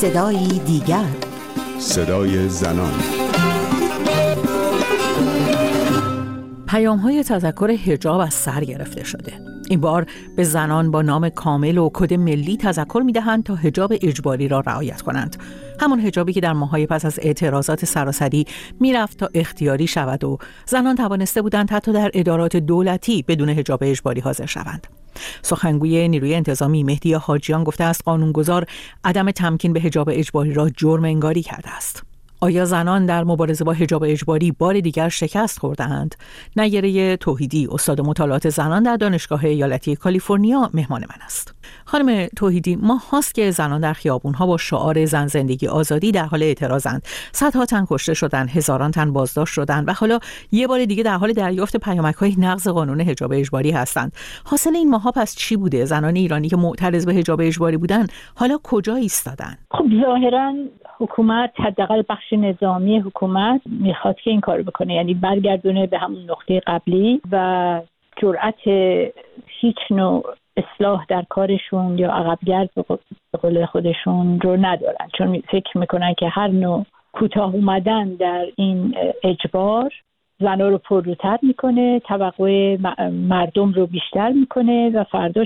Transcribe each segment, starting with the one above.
صدایی دیگر. صدای زنان. پیام های تذکر هجاب از سر گرفته شده. این بار به زنان با نام کامل و کد ملی تذکر می دهند تا هجاب اجباری را رعایت کنند. همان هجابی که در ماهای پس از اعتراضات سراسری می‌رفت تا اختیاری شود و زنان توانسته بودند حتی در ادارات دولتی بدون هجاب اجباری حاضر شوند. سخنگوی نیروی انتظامی مهدی حاجیان گفته است قانونگذار عدم تمکین به هجاب اجباری را جرم انگاری کرده است. آیا زنان در مبارزه با حجاب اجباری بار دیگر شکست خوردهاند؟ نگره توحیدی استاد مطالعات زنان در دانشگاه ایالتی کالیفرنیا مهمان من است. خانم توحیدی ما هاست که زنان در ها با شعار زن زندگی آزادی در حال اعتراضند صدها تن کشته شدن هزاران تن بازداشت شدن و حالا یه بار دیگه در حال دریافت پیامک های نقض قانون حجاب اجباری هستند حاصل این ماها پس چی بوده زنان ایرانی که معترض به حجاب اجباری بودن حالا کجا ایستادن خب ظاهرا حکومت حداقل بخش نظامی حکومت می‌خواد که این کارو بکنه. یعنی برگردونه به همون نقطه قبلی و جرأت هیچ نوع اصلاح در کارشون یا عقبگرد به قول خودشون رو ندارن. چون فکر می‌کنن که هر نوع کوتاه اومدن در این اجبار زنها رو پرروتر می‌کنه توقع مردم رو بیشتر می‌کنه و فردا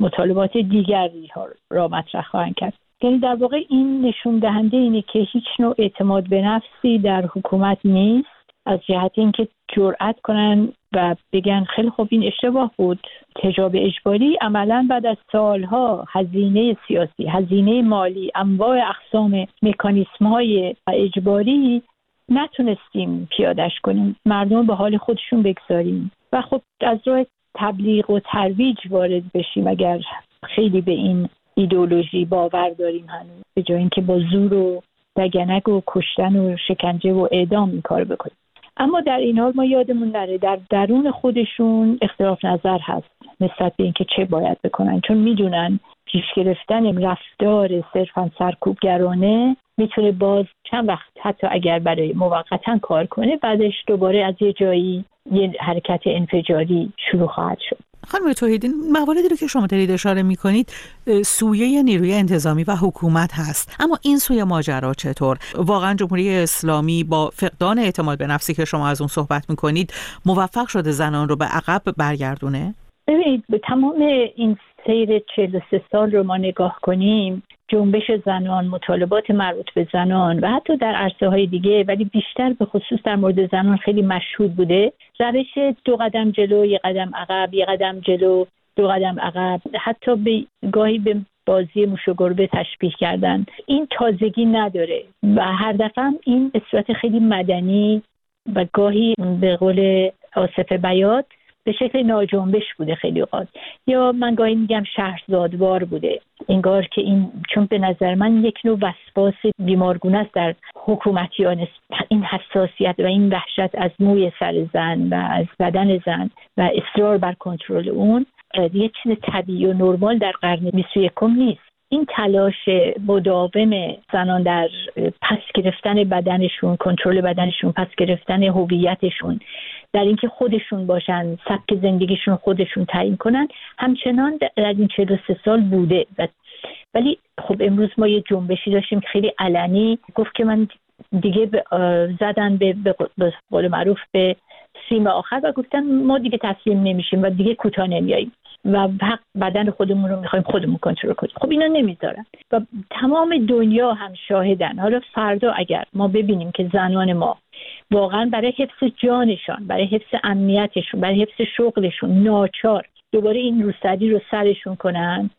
مطالبات دیگری را مطرح خواهند کرد. یعنی در واقع این نشون دهنده اینه که هیچ نوع اعتماد به نفسی در حکومت نیست. از جهت اینکه جرأت کنن و بگن خیلی خوب این اشتباه بود. تجاب اجباری عملا بعد از سالها هزینه سیاسی هزینه مالی انواع اقسام مکانیسم های اجباری نتونستیم پیادش کنیم. مردم به حال خودشون بگذاریم. و خب از راه تبلیغ و ترویج وارد بشیم اگر خیلی به این ایدولوژی باور داریم هنوز به جای اینکه با زور و دگنک و کشتن و شکنجه و اعدام این کار بکنیم. اما در این حال ما یادمون نره در درون خودشون اختلاف نظر هست نسبت به اینکه چه باید بکنن. چون می‌دونن پیش گرفتن رفتار صرفا سرکوبگرانه می‌تونه باز چند وقت حتی اگر برای موقتا کار کنه بعدش دوباره از یه جایی یه حرکت انفجاری شروع خواهد شد. خانم توحیدی مواردی رو که شما دارید اشاره می کنید سویه نیروی انتظامی و حکومت هست. اما این سوی ماجرا چطور؟ واقعا جمهوری اسلامی با فقدان اعتماد به نفسی که شما از اون صحبت می کنید موفق شده زنان رو به عقب برگردونه؟ ببینید به تمام این سیر 43 سال رو ما نگاه کنیم جنبش زنان مطالبات مربوط به زنان و حتی در عرصه های دیگه ولی بیشتر به خصوص در مورد زنان خیلی مشهود بوده. روش دو قدم جلو یه قدم عقب یه قدم جلو دو قدم عقب. حتی به گاهی به بازی موش و گربه تشبیه کردن. این تازگی نداره و هر دفعه این به صورت خیلی مدنی و گاهی به قول آصف بیات به شکل ناجنبش بوده خیلی اوقات. یا من گاهی میگم شهرزادوار بوده. انگار که این چون به نظر من یک نوع وسواس بیمارگونه است در حکومتیان این حساسیت و این وحشت از موی سر زن و از بدن زن و اصرار بر کنترل اون یک چیز طبیعی و نرمال در قرن 21 نیست. این تلاش مداوم زنان در پس گرفتن بدنشون کنترل بدنشون پس گرفتن هویتشون در اینکه خودشون باشن سبک زندگیشون خودشون تعیین کنن همچنان در این 43 سال بوده. ولی خب امروز ما یه جنبشی داشتیم که خیلی علنی. گفت که من دیگه زدن به قول معروف به سیم آخر و گفتن ما دیگه تسلیم نمیشیم و دیگه کوتاه نمیاییم. و حق بدن خودمون رو می‌خوایم خودمون کنترل کنیم. خب اینا نمی‌ذارن. و تمام دنیا هم شاهدن. حالا فردا اگر ما ببینیم که زنان ما واقعا برای حفظ جانشان برای حفظ امنیتشون برای حفظ شغلشون ناچار دوباره این روسری رو سرشون کنن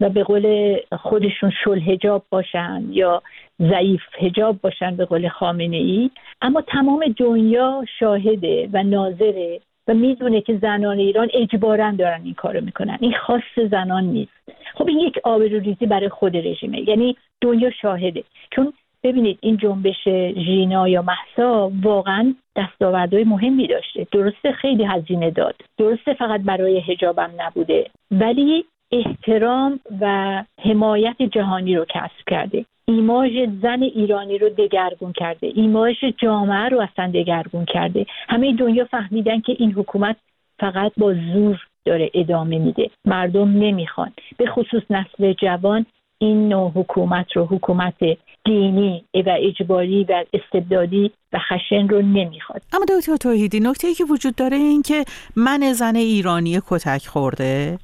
و به قول خودشون شل هجاب باشن یا ضعیف هجاب باشن به قول خامنه ای اما تمام دنیا شاهده و ناظره و می‌دونه که زنان ایران اجبارا دارن این کارو می‌کنن. این خاص زنان نیست. خب این یک آبروریزی برای خود رژیمه. یعنی دنیا شاهده. چون ببینید این جنبش ژینا یا محسا واقعا دستاوردهای مهمی داشته. درسته خیلی هزینه داد. درسته فقط برای هجابم نبوده. ولی احترام و حمایت جهانی رو کسب کرده. ایماژ زن ایرانی رو دگرگون کرده. ایماژ جامعه رو اصلا دگرگون کرده. همه دنیا فهمیدن که این حکومت فقط با زور داره ادامه میده. مردم نمی‌خوان. به خصوص نسل جوان این نوع حکومت رو حکومت دینی و اجباری و استبدادی و خشن رو نمی‌خواد. اما دکتر توحیدی نکته ای که وجود داره این که من زن ایرانی کتک خورده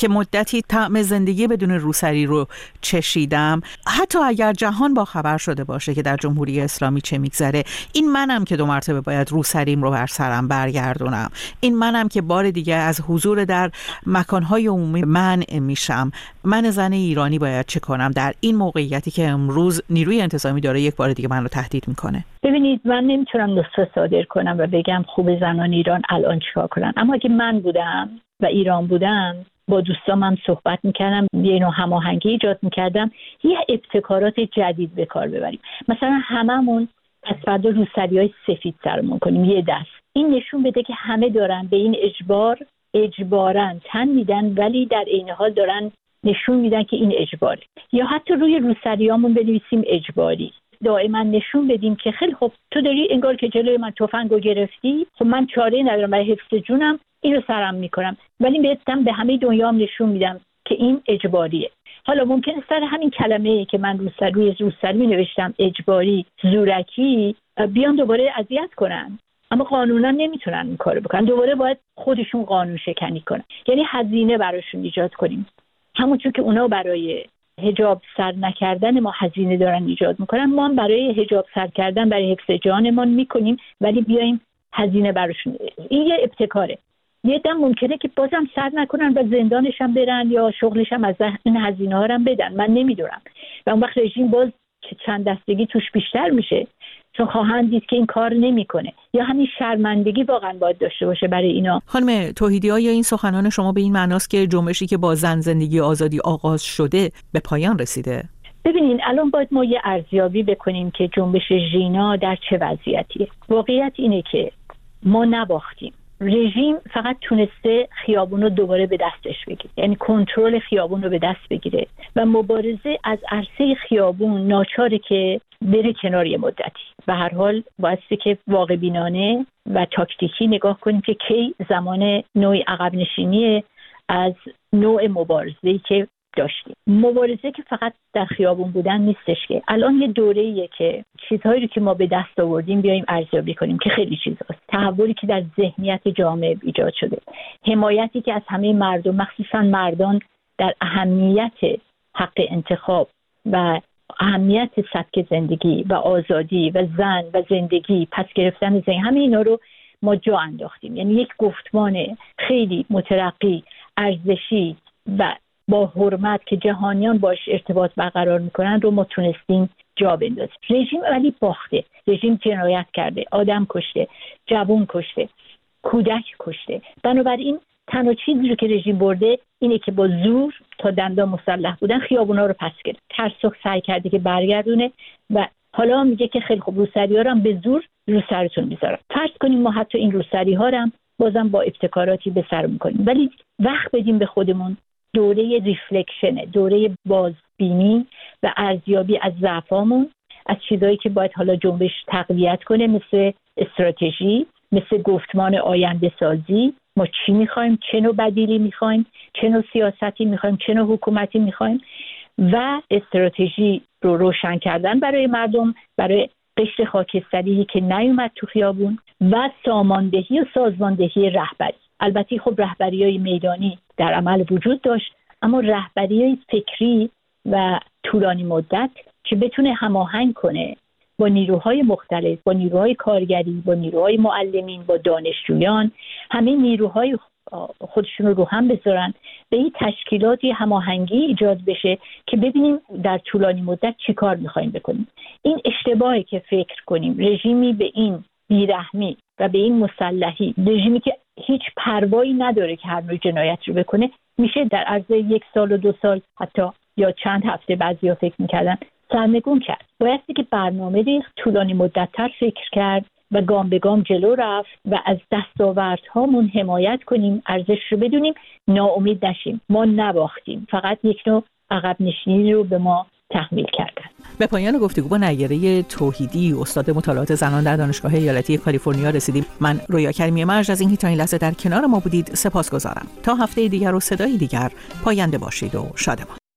که مدتی طعم زندگی بدون روسری رو چشیدم. حتی اگر جهان با خبر شده باشه که در جمهوری اسلامی چه میگذره این منم که دو مرتبه باید روسریم رو بر سرم برگردونم. این منم که بار دیگه از حضور در مکانهای عمومی منع میشم. من زن ایرانی باید چه کنم؟ در این موقعیتی که امروز نیروی انتظامی داره یک بار دیگه من رو تهدید می‌کنه. ببینید من نمی‌تونم نسخه صادر کنم و بگم خوب زنان ایران الان چیکار کنن. اما اگه من بودم و ایران بودم با دوستام هم صحبت می‌کردم یه نوع هماهنگی ایجاد می‌کردم. یه ابتکارات جدید به کار ببریم. مثلا هممون از فردا روسری های سفید سرمون کنیم یه دست. این نشون بده که همه دارن به این اجبار اجبارن. تن میدن ولی در عین حال دارن نشون میدن که این اجباره. یا حتی روی روسریامون بنویسیم اجباری. دائما نشون بدیم که خیلی خب تو داری انگار که جلوی من تفنگو گرفتی. خب من چاره ندارم برای حفظ جونم این رو سرم می‌کنم. ولی بهتم به همه دنیا هم نشون میدم که این اجباریه. حالا ممکن سر همین کلمه که من روسر روی روسری می نوشتم اجباری زورکی بیان دوباره اذیت کنن. اما قانونا نمی‌تونن این کارو بکنن. دوباره باید خودشون قانون شکنی کنن. یعنی هزینه براشون ایجاد کنیم. همونطور که اونا برای هجاب سر نکردن ما هزینه دارن ایجاد می‌کنن. ما هم برای هجاب سر کردن برای حفظ جانمان می‌کنیم ولی بیایم هزینه براشون. این یه ابتکاره. یه دم ممکنه که بازم سر نکنن و زندانش هم برن یا شغلش هم از این هزینه ها هم بدن. من نمی‌دونم. و اون وقت رژیم باز چند دستگی توش بیشتر میشه چون خواهند دید که این کار نمی‌کنه. یا همین شرمندگی واقعا باید داشته باشه برای اینا. خانم توحیدی آیا این سخنان شما به این معناست که جنبشی که با زن زندگی آزادی آغاز شده به پایان رسیده؟ ببینین الان باید ما یه ارزیابی بکنیم که جنبش ژینا در چه وضعیتیه. واقعیت اینه که ما نباختیم. رژیم فقط تونسته خیابون رو دوباره به دستش بگیره. یعنی کنترل خیابون رو به دست بگیره. و مبارزه از عرصه خیابون ناچاره که بره کنار یه مدتی. و هر حال بایستی که واقع بینانه و تاکتیکی نگاه کنیم که کی زمان نوع عقب نشینی از نوع مبارزه که داشتیم. مبارزه که فقط در خیابون بودن نیستش که. الان یه دوره ایه که چیزهایی رو که ما به دست آوردیم بیایم ارزیابی کنیم که خیلی چیزاست تحولی که در ذهنیت جامعه ایجاد شده. حمایتی که از همه مردم مخصوصا مردان در اهمیت حق انتخاب و اهمیت سبک زندگی و آزادی و زن و زندگی پس گرفتن زندگی همه اینا رو ما جا انداختیم. یعنی یک گفتمان خیلی مترقی ارزشی و با حرمت که جهانیان باش ارتباط برقرار می‌کنن رو ما تونستیم جا بندازیم. رژیم ولی باخته. رژیم جنایت کرده آدم کشته جوون کشته کودک کشته. بنابراین تنها چیزی رو که رژیم برده اینه که با زور تا دندان مسلح بودن خیابونا رو پس گرفت. ترسخ سعی کرده که برگردونه و حالا میگه که خیلی خوب روسری ها هم به زور رو سرتون می‌ذارم. فرض کنیم ما حتی این روسری ها هم بازم با ابتکاراتی به سر می‌کنیم. ولی وقت بدیم به خودمون. دوره ریفلکشنه دوره بازبینی و ارزیابی از ضعفامون از چیزهایی که باید حالا جنبش تقویت کنه مثل استراتژی مثل گفتمان آینده سازی ما چی می‌خوایم؟ چه نوع بدیلی می‌خوایم؟ چه نوع سیاستی می‌خوایم؟ چه نوع حکومتی می‌خوایم؟ و استراتژی رو روشن کردن برای مردم برای قشر خاکستری که نیومد تو خیابون و ساماندهی و سازماندهی رهبری. البته خب رهبری های میدانی در عمل وجود داشت اما رهبری های فکری و طولانی مدت که بتونه هماهنگ کنه با نیروهای مختلف با نیروهای کارگری با نیروهای معلمین با دانشجویان همه نیروهای خودشون رو هم بذارن به این تشکیلاتی هماهنگی ایجاد بشه که ببینیم در طولانی مدت چی کار می‌خوایم بکنیم. این اشتباهی که فکر کنیم. رژیمی به این بیرحمی و به این مسلحی رژیمی که هیچ پروایی نداره که هر نوع جنایت رو بکنه. میشه در عرض یک سال و دو سال حتی یا چند هفته بعضی فکر می‌کردن سرنگون کرد. بایستی که برنامه ریخت طولانی مدتتر فکر کرد و گام به گام جلو رفت و از دستاوردهامون حمایت کنیم ارزش رو بدونیم ناامید نشیم. ما نباختیم. فقط یک نوع عقب نشینی رو به ما تحمیل کردن به پایان گفتگو با نیره توحیدی استاد مطالعات زنان در دانشگاه ایالتی کالیفرنیا رسیدیم. من رویا کریمی مرج از اینکه تا این لحظه در کنار ما بودید سپاس گذارم تا هفته دیگر و صدای دیگر پاینده باشید و شادمان